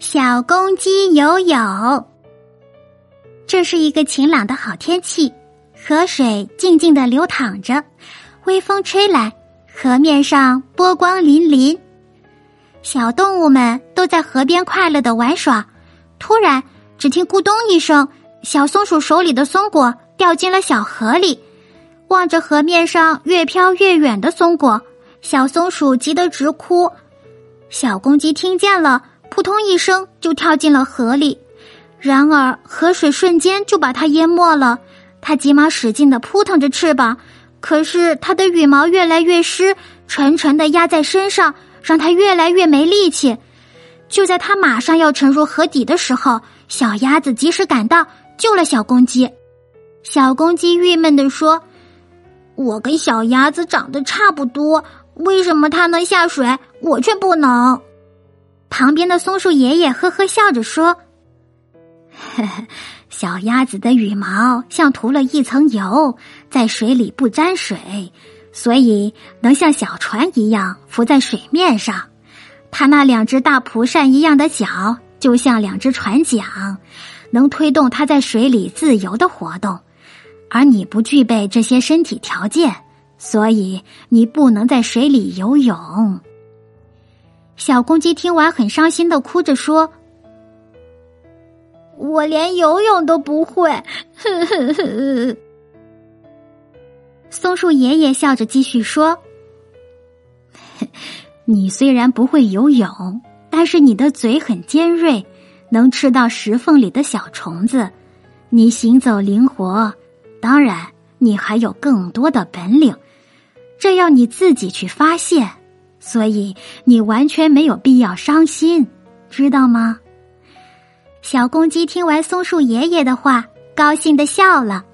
小公鸡游泳。这是一个晴朗的好天气，河水静静的流淌着，微风吹来，河面上波光粼粼。小动物们都在河边快乐的玩耍。突然，只听咕咚一声，小松鼠手里的松果掉进了小河里。望着河面上越飘越远的松果，小松鼠急得直哭。小公鸡听见了，扑通一声就跳进了河里。然而河水瞬间就把它淹没了。它急忙使劲的扑腾着翅膀，可是它的羽毛越来越湿，沉沉的压在身上，让它越来越没力气。就在它马上要沉入河底的时候，小鸭子及时赶到，救了小公鸡。小公鸡郁闷的说：“我跟小鸭子长得差不多。”为什么它能下水，我却不能？旁边的松树爷爷呵呵笑着说：“呵呵，小鸭子的羽毛像涂了一层油，在水里不沾水，所以能像小船一样浮在水面上。它那两只大蒲扇一样的脚，就像两只船桨，能推动它在水里自由的活动。而你不具备这些身体条件。”所以你不能在水里游泳。小公鸡听完，很伤心的哭着说：“我连游泳都不会。”呵呵呵。松树爷爷笑着继续说：“你虽然不会游泳，但是你的嘴很尖锐，能吃到石缝里的小虫子。你行走灵活，当然，你还有更多的本领。”这要你自己去发现，所以你完全没有必要伤心，知道吗？小公鸡听完松树爷爷的话，高兴的笑了。